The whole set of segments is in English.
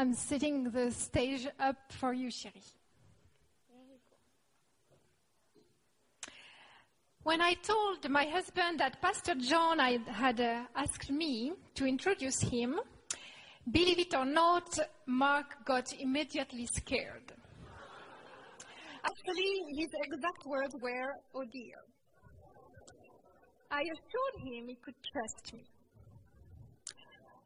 I'm setting the stage up for you, Chérie. When I told my husband that Pastor John had uh, asked me to introduce him, believe it or not, Mark got immediately scared. Actually, his exact words were, oh dear. I assured him he could trust me.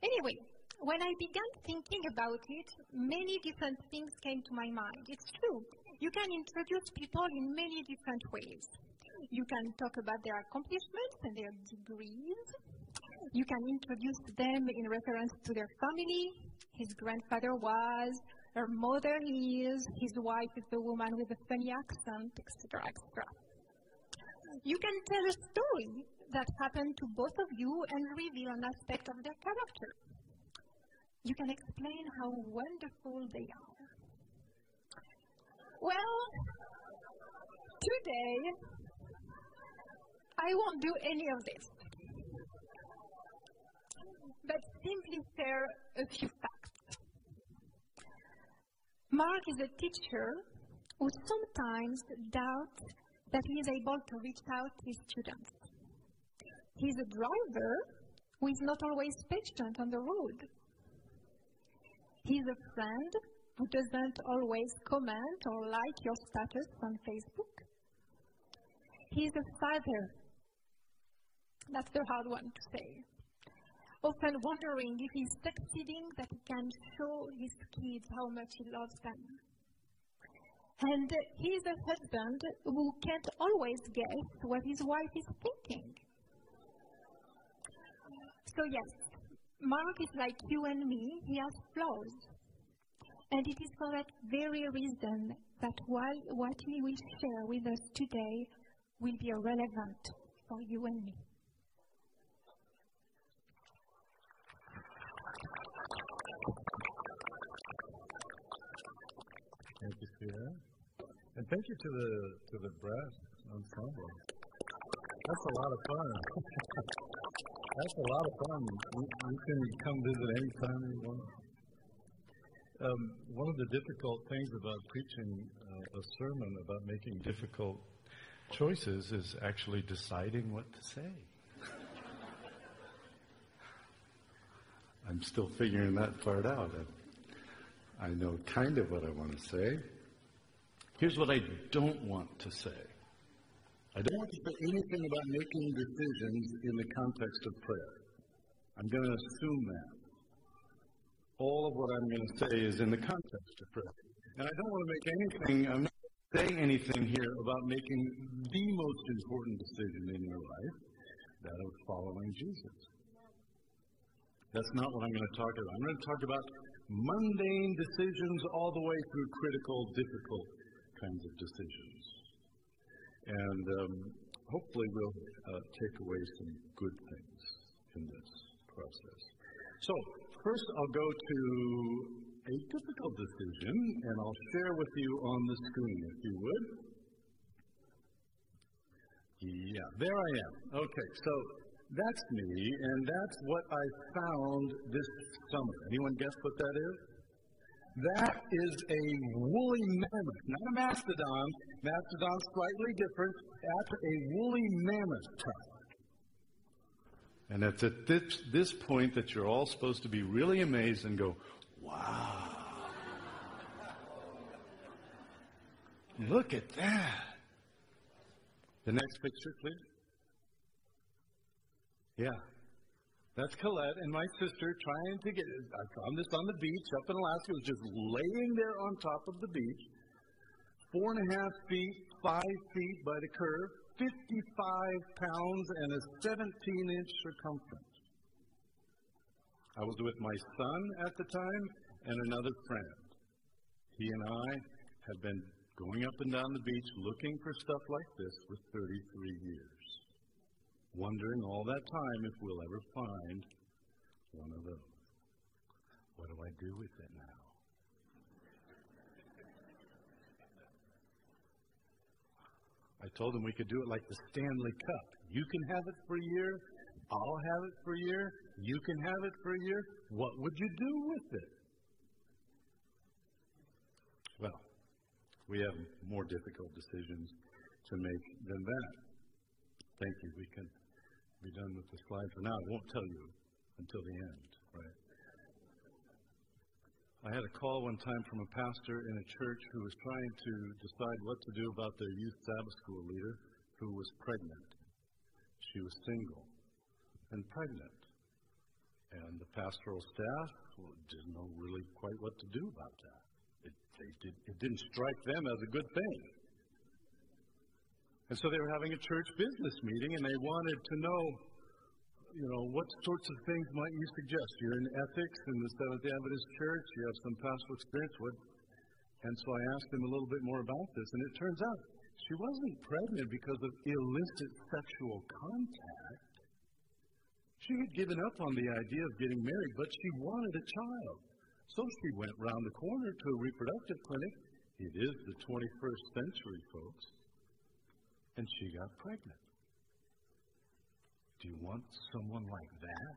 Anyway, when I began thinking about it, many different things came to my mind. It's true. You can introduce people in many different ways. You can talk about their accomplishments and their degrees. You can introduce them in reference to their family. His grandfather was, her mother is, his wife is the woman with the funny accent, etc., etc. You can tell a story that happened to both of you and reveal an aspect of their character. You can explain how wonderful they are. Well, today I won't do any of this, but simply share a few facts. Mark is a teacher who sometimes doubts that he is able to reach out to his students. He's a driver who is not always patient on the road. He's a friend who doesn't always comment or like your status on Facebook. He's a father that's the hard one to say. Often wondering if he's succeeding that he can show his kids how much he loves them. And he's a husband who can't always guess what his wife is thinking. So, yes, Mark is like you and me, he has flaws. And it is for that very reason that while what he will share with us today will be relevant for you and me. Thank you, Sierra. And thank you to the to the brass ensemble. That's a lot of fun. That's a lot of fun. You, you can come visit anytime you want. Um, one of the difficult things about preaching uh, a sermon about making difficult choices is actually deciding what to say. I'm still figuring that part out. I know kind of what I want to say. Here's what I don't want to say. I don't want to say anything about making decisions in the context of prayer. I'm going to assume that. All of what I'm going to say is in the context of prayer. And I don't want to make anything, I'm not saying anything here about making the most important decision in your life, that of following Jesus. That's not what I'm going to talk about. I'm going to talk about mundane decisions all the way through critical, difficult kinds of decisions. And um, hopefully we'll uh, take away some good things in this process. So, first I'll go to a difficult decision, and I'll share with you on the screen, if you would. Yeah, there I am. Okay, so that's me, and that's what I found this summer. Anyone guess what that is? That is a woolly mammoth, not a mastodon. Mastodon's slightly different. That's a woolly mammoth tusk. And it's at this, this point that you're all supposed to be really amazed and go, wow. Look at that. The next picture, please. Yeah. That's Colette and my sister trying to get. I found this on the beach up in Alaska. It was just laying there on top of the beach. Four and a half feet, five feet by the curve, 55 pounds, and a 17 inch circumference. I was with my son at the time and another friend. He and I had been going up and down the beach looking for stuff like this for 33 years wondering all that time if we'll ever find one of those. What do I do with it now? I told them we could do it like the Stanley Cup. You can have it for a year. I'll have it for a year. You can have it for a year. What would you do with it? Well, we have more difficult decisions to make than that. Thank you. We can be done with the slide for now. I won't tell you until the end. I had a call one time from a pastor in a church who was trying to decide what to do about their youth Sabbath school leader who was pregnant. She was single and pregnant. And the pastoral staff didn't know really quite what to do about that. It, did, it didn't strike them as a good thing. And so they were having a church business meeting and they wanted to know you know, what sorts of things might you suggest? You're in ethics in the Seventh day Adventist Church. You have some pastoral experience. What? And so I asked him a little bit more about this, and it turns out she wasn't pregnant because of illicit sexual contact. She had given up on the idea of getting married, but she wanted a child. So she went round the corner to a reproductive clinic. It is the 21st century, folks. And she got pregnant. Do you want someone like that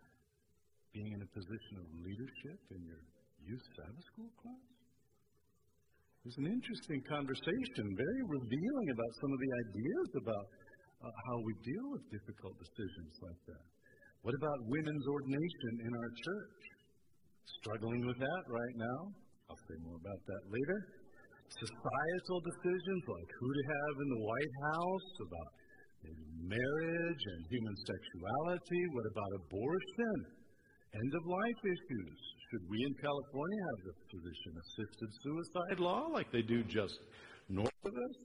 being in a position of leadership in your youth Sabbath school class? It's an interesting conversation, very revealing about some of the ideas about uh, how we deal with difficult decisions like that. What about women's ordination in our church? Struggling with that right now? I'll say more about that later. Societal decisions like who to have in the White House, about marriage and human sexuality? What about abortion? End of life issues. Should we in California have the physician assisted suicide law like they do just north of us?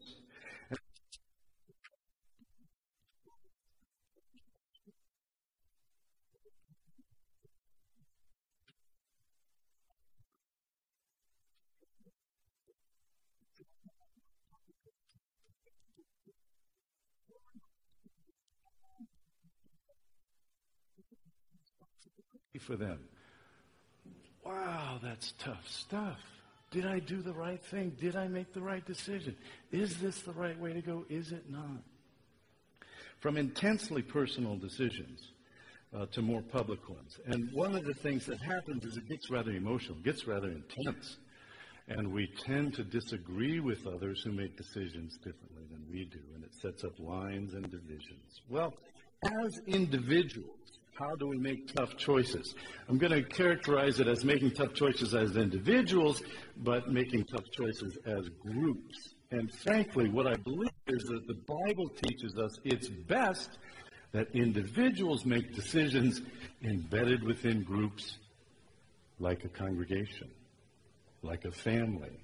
For them. Wow, that's tough stuff. Did I do the right thing? Did I make the right decision? Is this the right way to go? Is it not? From intensely personal decisions uh, to more public ones. And one of the things that happens is it gets rather emotional, gets rather intense. And we tend to disagree with others who make decisions differently than we do, and it sets up lines and divisions. Well, as individuals, how do we make tough choices? I'm going to characterize it as making tough choices as individuals, but making tough choices as groups. And frankly, what I believe is that the Bible teaches us it's best that individuals make decisions embedded within groups like a congregation, like a family,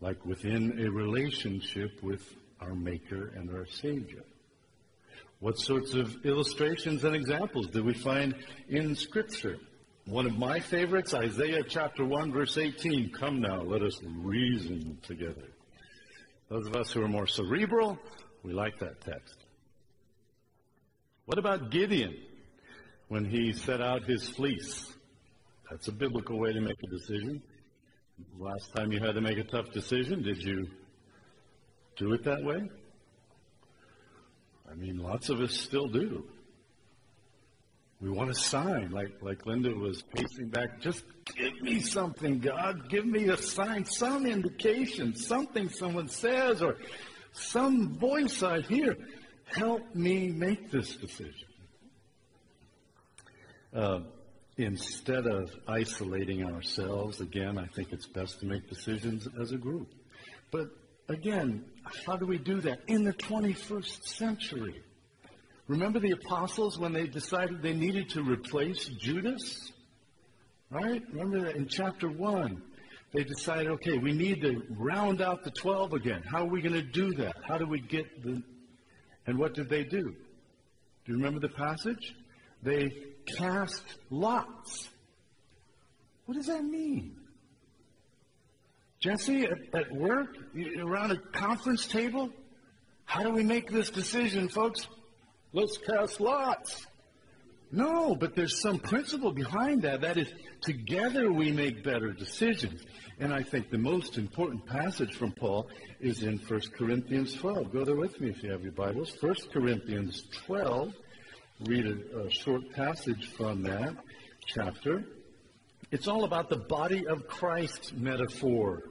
like within a relationship with our Maker and our Savior. What sorts of illustrations and examples do we find in Scripture? One of my favorites, Isaiah chapter 1, verse 18. Come now, let us reason together. Those of us who are more cerebral, we like that text. What about Gideon when he set out his fleece? That's a biblical way to make a decision. Last time you had to make a tough decision, did you do it that way? I mean, lots of us still do. We want a sign, like, like Linda was pacing back. Just give me something, God. Give me a sign, some indication, something someone says, or some voice I hear. Help me make this decision. Uh, instead of isolating ourselves, again, I think it's best to make decisions as a group. But Again, how do we do that? In the 21st century. Remember the apostles when they decided they needed to replace Judas? Right? Remember that in chapter 1. They decided, okay, we need to round out the 12 again. How are we going to do that? How do we get the. And what did they do? Do you remember the passage? They cast lots. What does that mean? Jesse, at, at work, around a conference table, how do we make this decision, folks? Let's cast lots. No, but there's some principle behind that. That is, together we make better decisions. And I think the most important passage from Paul is in 1 Corinthians 12. Go there with me if you have your Bibles. 1 Corinthians 12. Read a, a short passage from that chapter. It's all about the body of Christ metaphor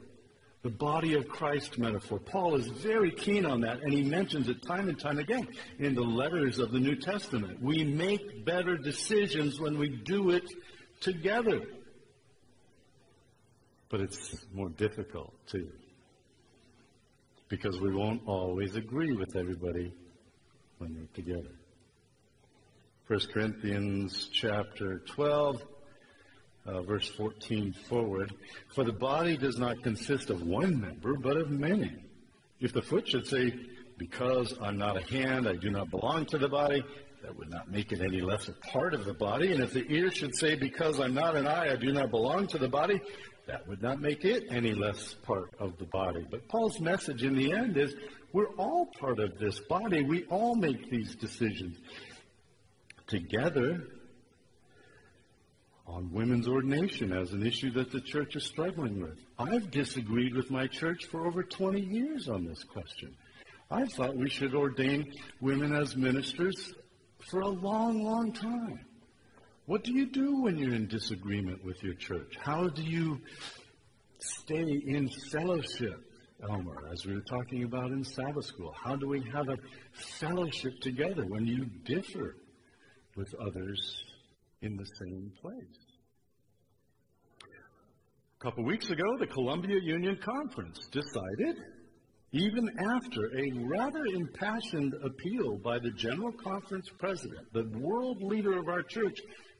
The body of Christ metaphor. Paul is very keen on that, and he mentions it time and time again in the letters of the New Testament. We make better decisions when we do it together. But it's more difficult, too, because we won't always agree with everybody when we're together. 1 Corinthians chapter 12, uh, verse 14 forward. For the body does not consist of one member, but of many. If the foot should say, Because I'm not a hand, I do not belong to the body, that would not make it any less a part of the body. And if the ear should say, Because I'm not an eye, I do not belong to the body, that would not make it any less part of the body. But Paul's message in the end is we're all part of this body. We all make these decisions together on women's ordination as an issue that the church is struggling with. I've disagreed with my church for over 20 years on this question. I thought we should ordain women as ministers for a long, long time. What do you do when you're in disagreement with your church? How do you stay in fellowship, Elmer, as we were talking about in Sabbath school? How do we have a fellowship together when you differ with others in the same place. A couple weeks ago, the Columbia Union Conference decided, even after a rather impassioned appeal by the General Conference president, the world leader of our church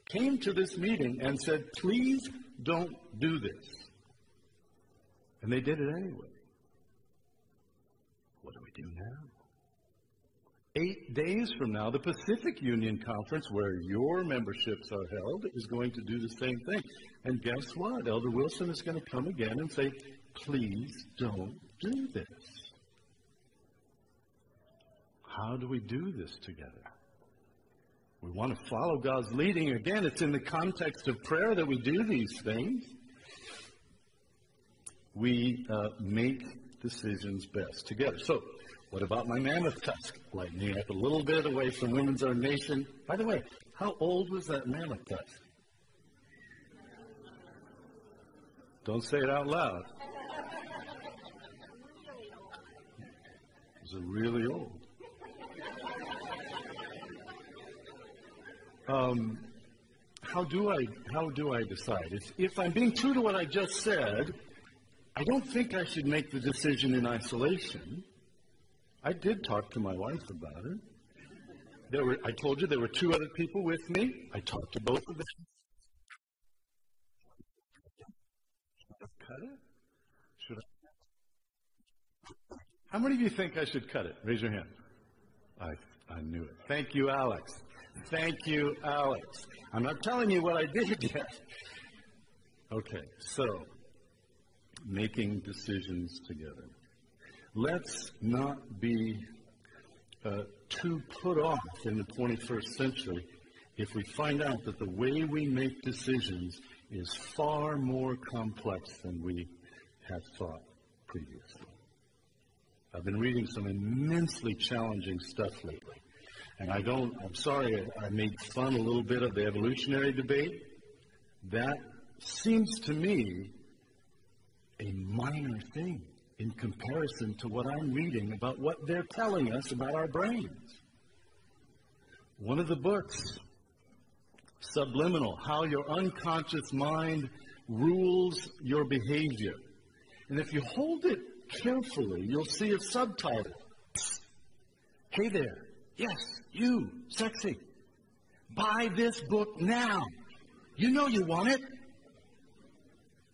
came to this meeting and said, please don't do this. And they did it anyway. What do we do now? Eight days from now, the Pacific Union Conference, where your memberships are held, is going to do the same thing. And guess what? Elder Wilson is going to come again and say, please don't do this. How do we do this together? We want to follow God's leading. Again, it's in the context of prayer that we do these things. We uh, make decisions best together. So, what about my mammoth tusk? Lightening up a little bit away from women's ordination. By the way, how old was that mammoth tusk? Don't say it out loud. It really old? Um, how do I how do I decide? If, if I'm being true to what I just said, I don't think I should make the decision in isolation. I did talk to my wife about it. There were, I told you there were two other people with me. I talked to both of them. Should I cut it? Should I? How many of you think I should cut it? Raise your hand. I, I knew it. Thank you, Alex. Thank you, Alex. I'm not telling you what I did yet. Okay, so making decisions together. Let's not be uh, too put off in the 21st century if we find out that the way we make decisions is far more complex than we have thought previously. I've been reading some immensely challenging stuff lately. And I don't, I'm sorry, I, I made fun a little bit of the evolutionary debate. That seems to me a minor thing in comparison to what I'm reading about what they're telling us about our brains. One of the books, Subliminal How Your Unconscious Mind Rules Your Behavior. And if you hold it carefully, you'll see a subtitle. Hey there. Yes, you, sexy. Buy this book now. You know you want it.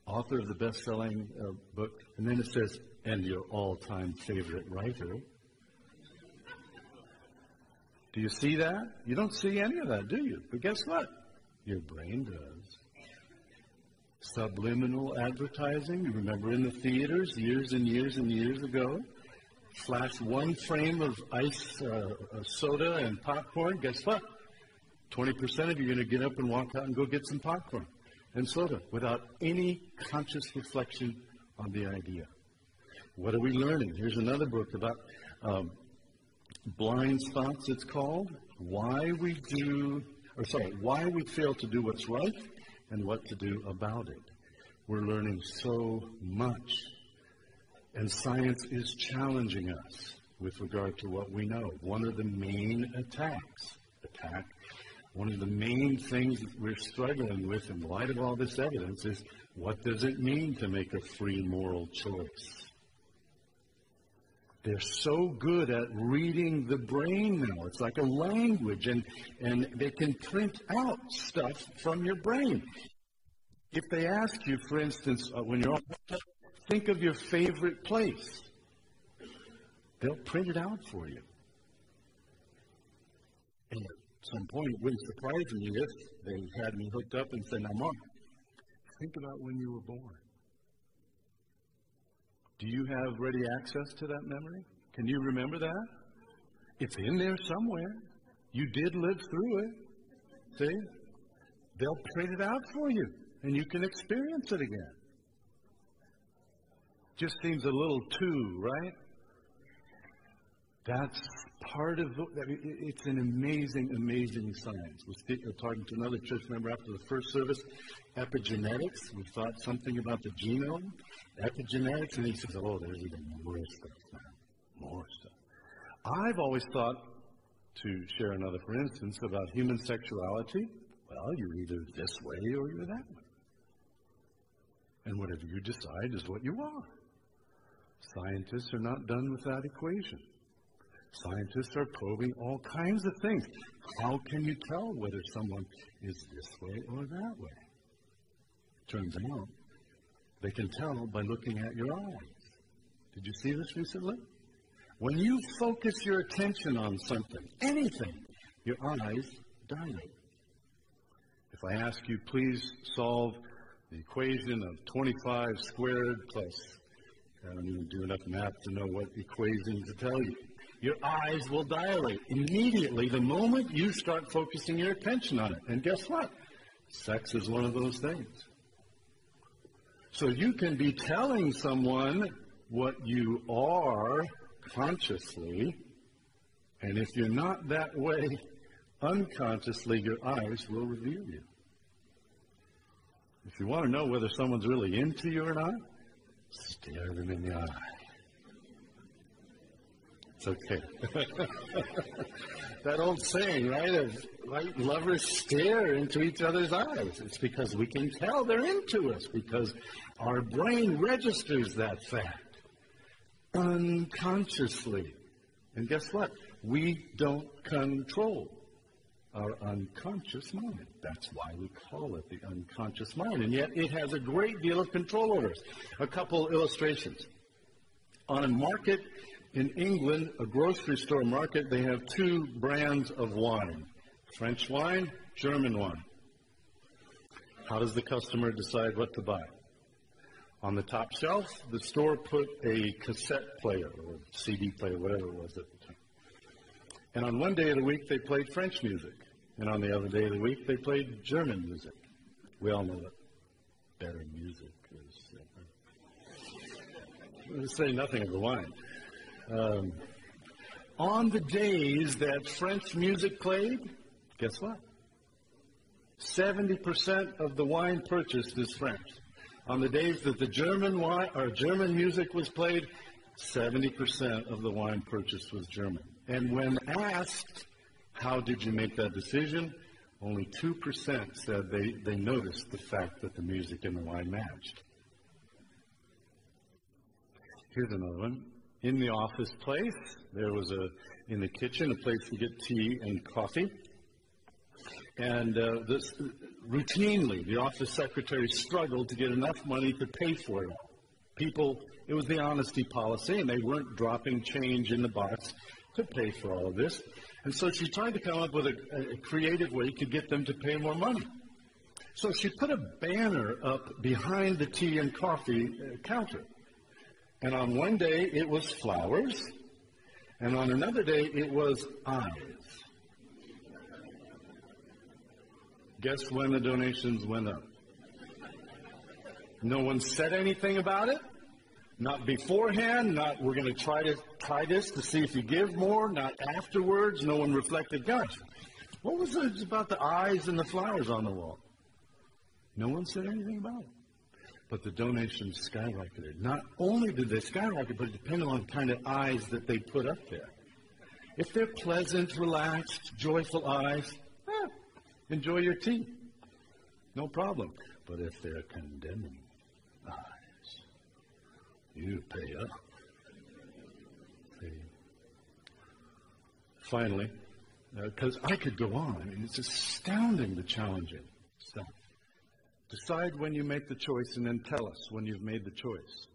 Author of the best selling uh, book. And then it says, and your all time favorite writer. Do you see that? You don't see any of that, do you? But guess what? Your brain does. Subliminal advertising, you remember in the theaters years and years and years ago? Flash one frame of ice, uh, soda, and popcorn. Guess what? 20% of you are going to get up and walk out and go get some popcorn and soda without any conscious reflection on the idea. What are we learning? Here's another book about um, blind spots, it's called. Why we do, or sorry, why we fail to do what's right and what to do about it. We're learning so much And science is challenging us with regard to what we know. One of the main attacks, attack, one of the main things that we're struggling with in light of all this evidence is what does it mean to make a free moral choice? They're so good at reading the brain now. It's like a language, and, and they can print out stuff from your brain. If they ask you, for instance, uh, when you're on, think of your favorite place, they'll print it out for you. And at some point, it wouldn't surprise me if they had me hooked up and said, Now, Mom, think about when you were born. Do you have ready access to that memory? Can you remember that? It's in there somewhere. You did live through it. See? They'll print it out for you and you can experience it again. Just seems a little too, right? That's part of the, it's an amazing, amazing science. We're talking to another church member after the first service, epigenetics. We thought something about the genome, epigenetics, and he says, oh, there's even more stuff now, more stuff. I've always thought, to share another for instance, about human sexuality. Well, you're either this way or you're that way. And whatever you decide is what you are. Scientists are not done with that equation. Scientists are probing all kinds of things. How can you tell whether someone is this way or that way? Turns out they can tell by looking at your eyes. Did you see this recently? When you focus your attention on something, anything, your eyes dilate. If I ask you, please solve the equation of 25 squared plus, I don't even do enough math to know what equation to tell you. Your eyes will dilate immediately the moment you start focusing your attention on it. And guess what? Sex is one of those things. So you can be telling someone what you are consciously, and if you're not that way unconsciously, your eyes will reveal you. If you want to know whether someone's really into you or not, stare them in the eye. It's okay. that old saying, right? Of right, lovers stare into each other's eyes. It's because we can tell they're into us because our brain registers that fact unconsciously. And guess what? We don't control our unconscious mind. That's why we call it the unconscious mind. And yet it has a great deal of control over us. A couple illustrations. On a market in England, a grocery store market, they have two brands of wine French wine, German wine. How does the customer decide what to buy? On the top shelf, the store put a cassette player or CD player, whatever it was at the time. And on one day of the week, they played French music. And on the other day of the week, they played German music. We all know that better music is. Uh, say nothing of the wine. Um, on the days that French music played, guess what? 70% of the wine purchased is French. On the days that the German wine or German music was played, 70% of the wine purchased was German. And when asked, how did you make that decision? Only 2% said they, they noticed the fact that the music and the wine matched. Here's another one. In the office place, there was a, in the kitchen, a place to get tea and coffee. And uh, this, routinely, the office secretary struggled to get enough money to pay for it. People, it was the honesty policy, and they weren't dropping change in the box to pay for all of this. And so she tried to come up with a, a creative way to get them to pay more money. So she put a banner up behind the tea and coffee uh, counter. And on one day it was flowers, and on another day it was eyes. Guess when the donations went up? No one said anything about it. Not beforehand, not we're going to try to try this to see if you give more, not afterwards. No one reflected, gosh, what was it about the eyes and the flowers on the wall? No one said anything about it. But the donations skyrocketed. Not only did they skyrocket, but it depended on the kind of eyes that they put up there. If they're pleasant, relaxed, joyful eyes, eh, enjoy your tea. No problem. But if they're condemning eyes, you pay up. Finally, because uh, I could go on. I mean, it's astounding the challenging stuff. Decide when you make the choice and then tell us when you've made the choice.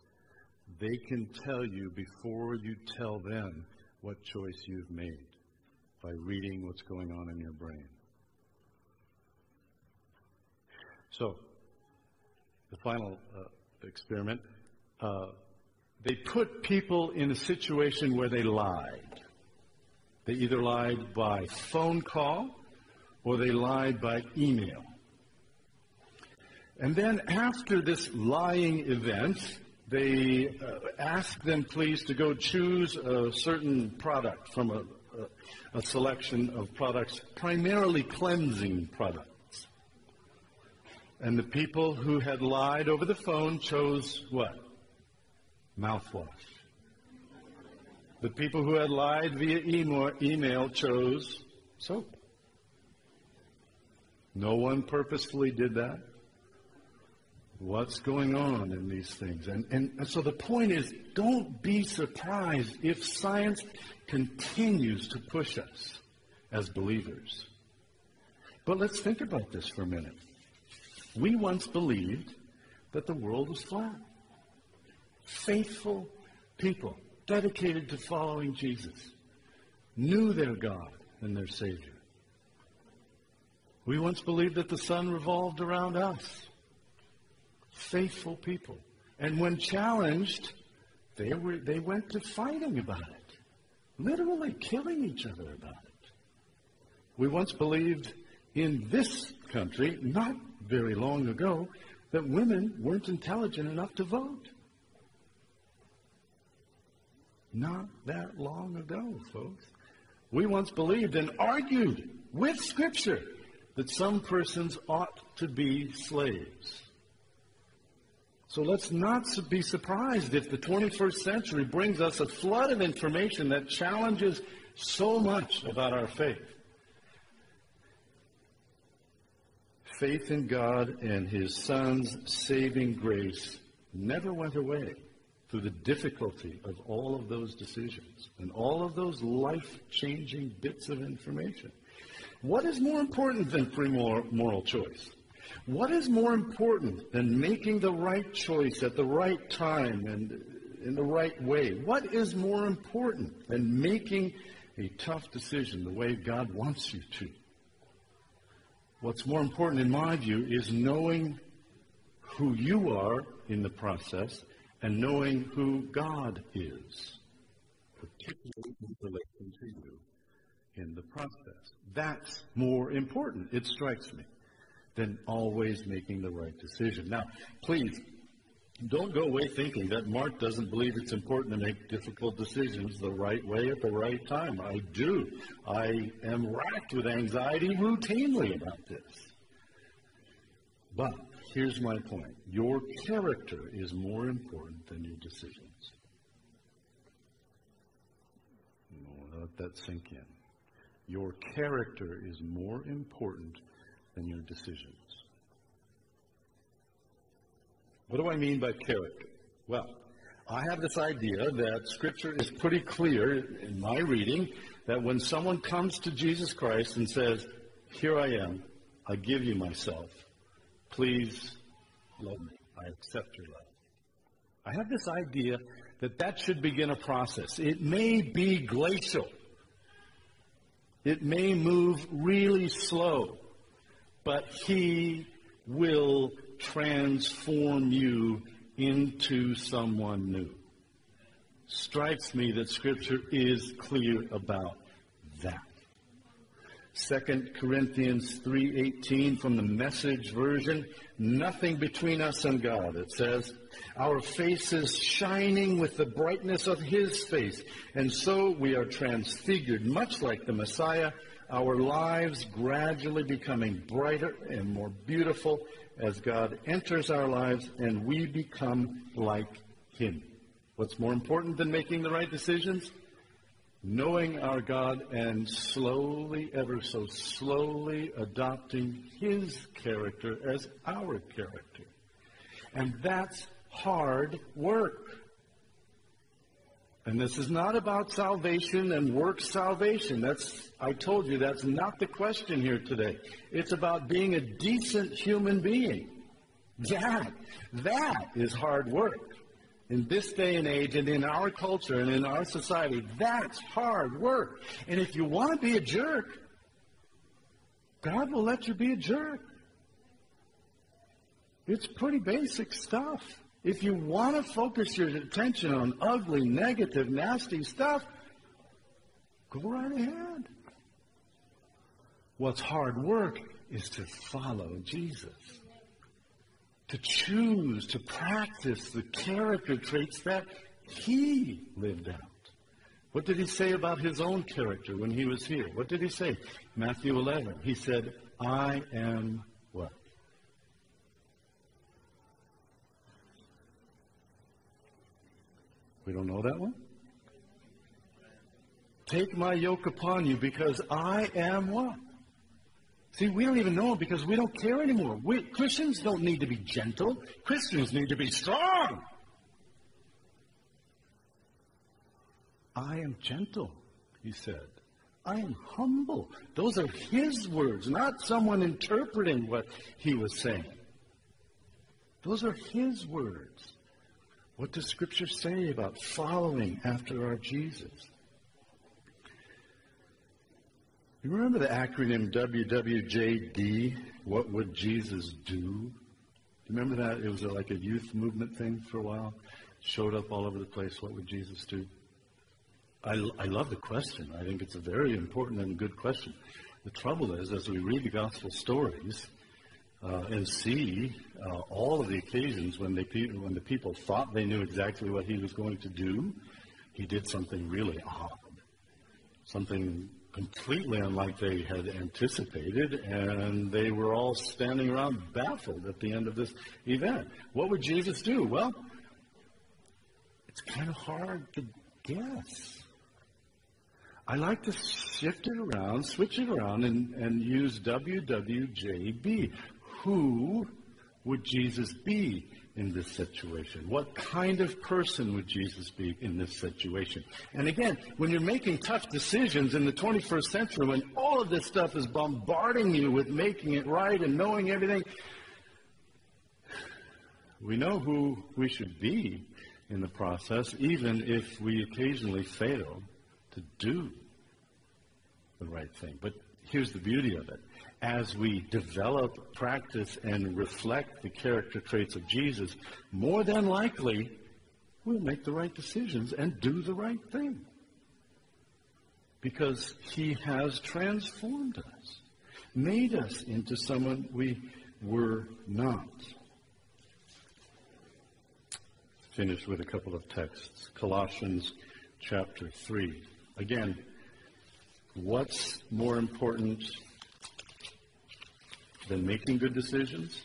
They can tell you before you tell them what choice you've made by reading what's going on in your brain. So, the final uh, experiment, uh, they put people in a situation where they lied. They either lied by phone call or they lied by email. And then after this lying event, they uh, ask them please to go choose a certain product from a, a, a selection of products, primarily cleansing products. And the people who had lied over the phone chose what? Mouthwash. The people who had lied via email chose soap. No one purposefully did that what's going on in these things. And, and, so the point is don't be surprised if science continues to push us as believers. But let's think about this for a minute. We once believed that the world was flat. Faithful people, dedicated to following Jesus, knew their God and their Savior. We once believed that the sun revolved around us faithful people. And when challenged, they, were, they went to fighting about it, literally killing each other about it. We once believed in this country, not very long ago, that women weren't intelligent enough to vote. Not that long ago, folks. We once believed and argued with Scripture that some persons ought to be slaves. So let's not be surprised if the 21st century brings us a flood of information that challenges so much about our faith. Faith in God and His Son's saving grace never went away through the difficulty of all of those decisions and all of those life changing bits of information. What is more important than free moral choice? What is more important than making the right choice at the right time and in the right way? What is more important than making a tough decision the way God wants you to? What's more important, in my view, is knowing who you are in the process and knowing who God is, particularly in relation to you in the process. That's more important, it strikes me than always making the right decision. Now, please, don't go away thinking that Mark doesn't believe it's important to make difficult decisions the right way at the right time. I do. I am racked with anxiety routinely about this. But here's my point your character is more important than your decisions. let that sink in. Your character is more important than your decisions. What do I mean by character? Well, I have this idea that Scripture is pretty clear in my reading that when someone comes to Jesus Christ and says, Here I am, I give you myself, please love me, I accept your love. I have this idea that that should begin a process. It may be glacial. It may move really slow but He will transform you into someone new. Strikes me that Scripture is clear about that. 2 Corinthians 3:18 from the message version nothing between us and God it says our faces shining with the brightness of his face and so we are transfigured much like the Messiah our lives gradually becoming brighter and more beautiful as God enters our lives and we become like Him. What's more important than making the right decisions? Knowing our God and slowly, ever so slowly, adopting His character as our character. And that's hard work. And this is not about salvation and work salvation. That's, I told you, that's not the question here today. It's about being a decent human being. That, that is hard work. In this day and age and in our culture and in our society, that's hard work. And if you want to be a jerk, God will let you be a jerk. It's pretty basic stuff. If you want to focus your attention on ugly, negative, nasty stuff, go right ahead. What's hard work is to follow Jesus, to choose, to practice the character traits that he lived out. What did he say about his own character when he was here? What did he say? Matthew 11. He said, I am what? We don't know that one? Take my yoke upon you because I am what? See, we don't even know because we don't care anymore. We, Christians don't need to be gentle. Christians need to be strong. I am gentle, he said. I am humble. Those are his words, not someone interpreting what he was saying. Those are his words. What does Scripture say about following after our Jesus? You remember the acronym WWJD? What would Jesus do? Remember that? It was like a youth movement thing for a while. Showed up all over the place. What would Jesus do? I, I love the question. I think it's a very important and good question. The trouble is, as we read the gospel stories, uh, and see uh, all of the occasions when, they, when the people thought they knew exactly what he was going to do, he did something really odd, something completely unlike they had anticipated, and they were all standing around baffled at the end of this event. What would Jesus do? Well, it's kind of hard to guess. I like to shift it around, switch it around, and, and use WWJB who would Jesus be in this situation? What kind of person would Jesus be in this situation? And again, when you're making tough decisions in the 21st century, when all of this stuff is bombarding you with making it right and knowing everything, we know who we should be in the process, even if we occasionally fail to do the right thing. But here's the beauty of it as we develop, practice, and reflect the character traits of Jesus, more than likely we'll make the right decisions and do the right thing. Because he has transformed us, made us into someone we were not. Finish with a couple of texts. Colossians chapter 3. Again, what's more important than making good decisions,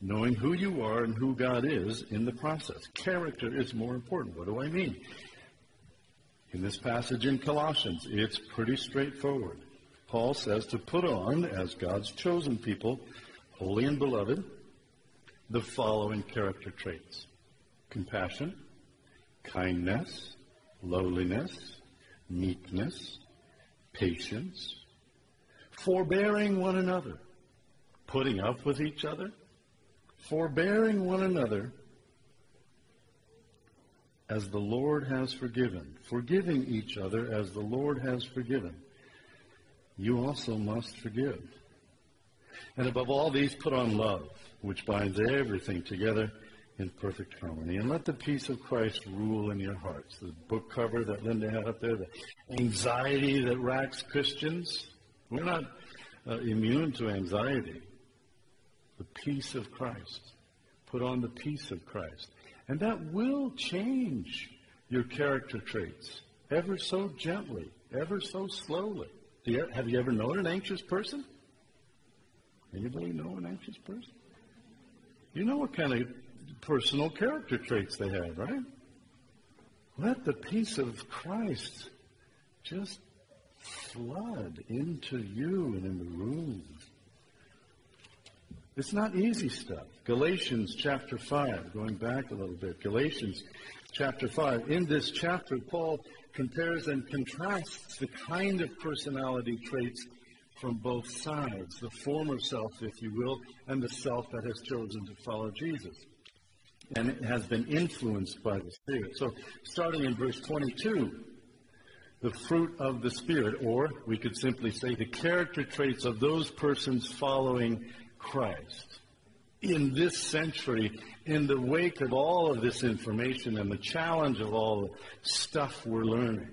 knowing who you are and who God is in the process. Character is more important. What do I mean? In this passage in Colossians, it's pretty straightforward. Paul says to put on, as God's chosen people, holy and beloved, the following character traits compassion, kindness, lowliness, meekness, patience, forbearing one another putting up with each other, forbearing one another as the Lord has forgiven, forgiving each other as the Lord has forgiven. You also must forgive. And above all these, put on love, which binds everything together in perfect harmony. And let the peace of Christ rule in your hearts. The book cover that Linda had up there, the anxiety that racks Christians. We're not uh, immune to anxiety the peace of Christ. Put on the peace of Christ. And that will change your character traits ever so gently, ever so slowly. You, have you ever known an anxious person? Anybody know an anxious person? You know what kind of personal character traits they have, right? Let the peace of Christ just flood into you and in the room. It's not easy stuff. Galatians chapter 5, going back a little bit. Galatians chapter 5. In this chapter, Paul compares and contrasts the kind of personality traits from both sides the former self, if you will, and the self that has chosen to follow Jesus. And has been influenced by the Spirit. So, starting in verse 22, the fruit of the Spirit, or we could simply say the character traits of those persons following Christ. In this century, in the wake of all of this information and the challenge of all the stuff we're learning,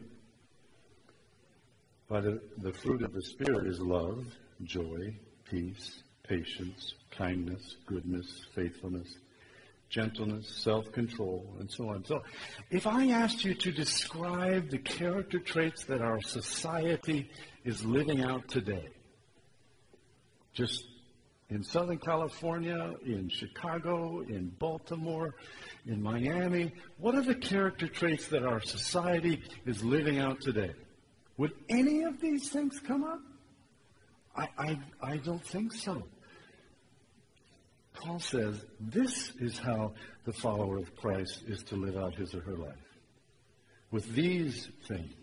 the, the fruit of the Spirit is love, joy, peace, patience, kindness, goodness, faithfulness, gentleness, self control, and so on. So, if I asked you to describe the character traits that our society is living out today, just in Southern California, in Chicago, in Baltimore, in Miami, what are the character traits that our society is living out today? Would any of these things come up? I, I, I don't think so. Paul says this is how the follower of Christ is to live out his or her life. With these things.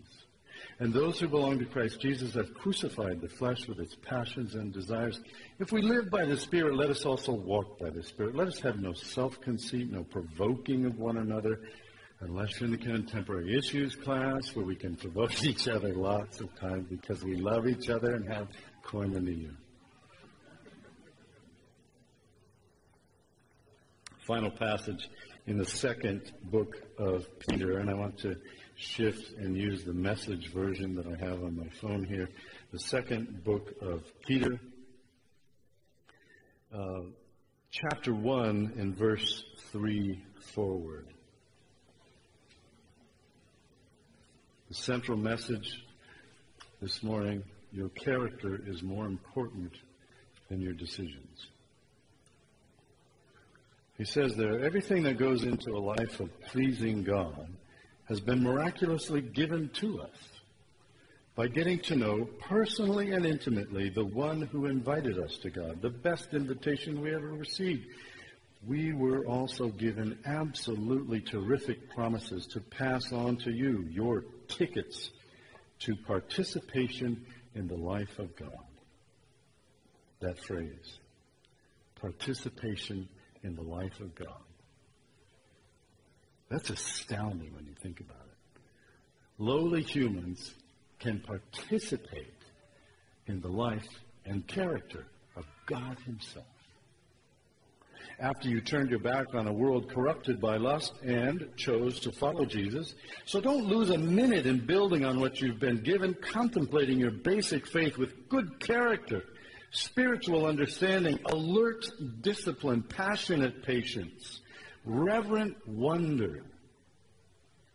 And those who belong to Christ Jesus have crucified the flesh with its passions and desires. If we live by the Spirit, let us also walk by the Spirit. Let us have no self conceit, no provoking of one another, unless you're in the contemporary issues class where we can provoke each other lots of times because we love each other and have koinonia. final passage in the second book of Peter, and I want to shift and use the message version that I have on my phone here. The second book of Peter, uh, chapter 1 and verse 3 forward. The central message this morning your character is more important than your decisions. He says there, everything that goes into a life of pleasing God has been miraculously given to us by getting to know personally and intimately the one who invited us to God, the best invitation we ever received. We were also given absolutely terrific promises to pass on to you, your tickets to participation in the life of God. That phrase, participation in the life of God. That's astounding when you think about it. Lowly humans can participate in the life and character of God Himself. After you turned your back on a world corrupted by lust and chose to follow Jesus. So don't lose a minute in building on what you've been given, contemplating your basic faith with good character spiritual understanding, alert discipline, passionate patience, reverent wonder,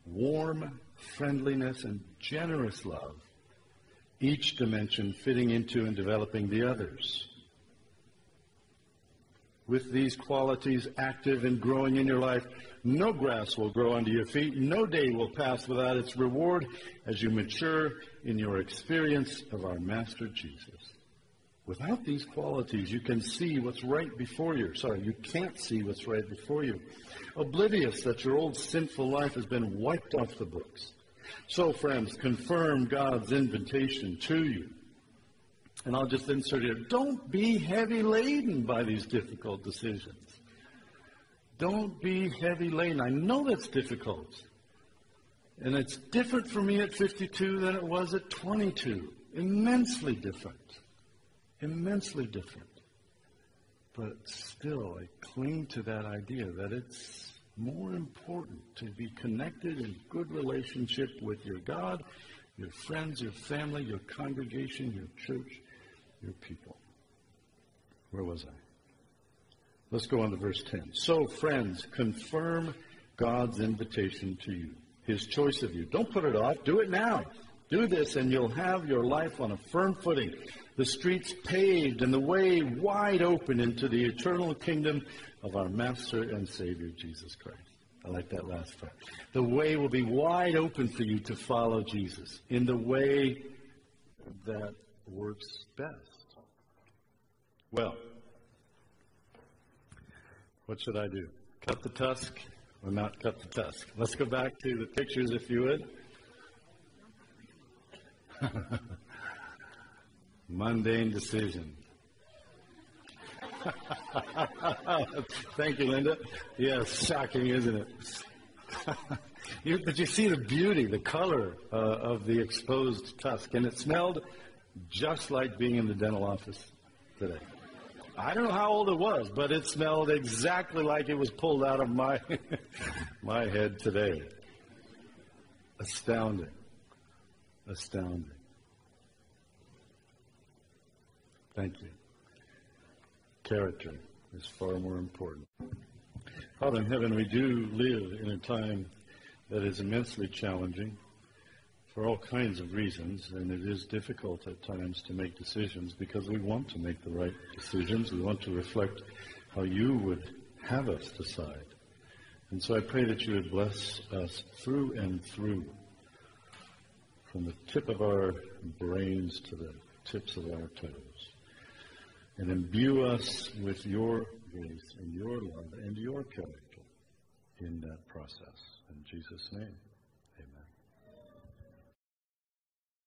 warm friendliness, and generous love, each dimension fitting into and developing the others. With these qualities active and growing in your life, no grass will grow under your feet. No day will pass without its reward as you mature in your experience of our Master Jesus. Without these qualities, you can see what's right before you. Sorry, you can't see what's right before you. Oblivious that your old sinful life has been wiped off the books. So, friends, confirm God's invitation to you. And I'll just insert here don't be heavy laden by these difficult decisions. Don't be heavy laden. I know that's difficult. And it's different for me at 52 than it was at 22. Immensely different immensely different. But still, I cling to that idea that it's more important to be connected in good relationship with your God, your friends, your family, your congregation, your church, your people. Where was I? Let's go on to verse 10. So, friends, confirm God's invitation to you, his choice of you. Don't put it off. Do it now. Do this, and you'll have your life on a firm footing, the streets paved, and the way wide open into the eternal kingdom of our Master and Savior, Jesus Christ. I like that last part. The way will be wide open for you to follow Jesus in the way that works best. Well, what should I do? Cut the tusk or not cut the tusk? Let's go back to the pictures, if you would. Mundane decision. Thank you, Linda. Yes, shocking, isn't it? you, but you see the beauty, the color uh, of the exposed tusk, and it smelled just like being in the dental office today. I don't know how old it was, but it smelled exactly like it was pulled out of my my head today. Astounding. Astounding. Thank you. Character is far more important. Father in heaven, we do live in a time that is immensely challenging for all kinds of reasons, and it is difficult at times to make decisions because we want to make the right decisions. We want to reflect how you would have us decide. And so I pray that you would bless us through and through, from the tip of our brains to the tips of our toes, and imbue us with your grace and your love and your character in that process. In Jesus' name.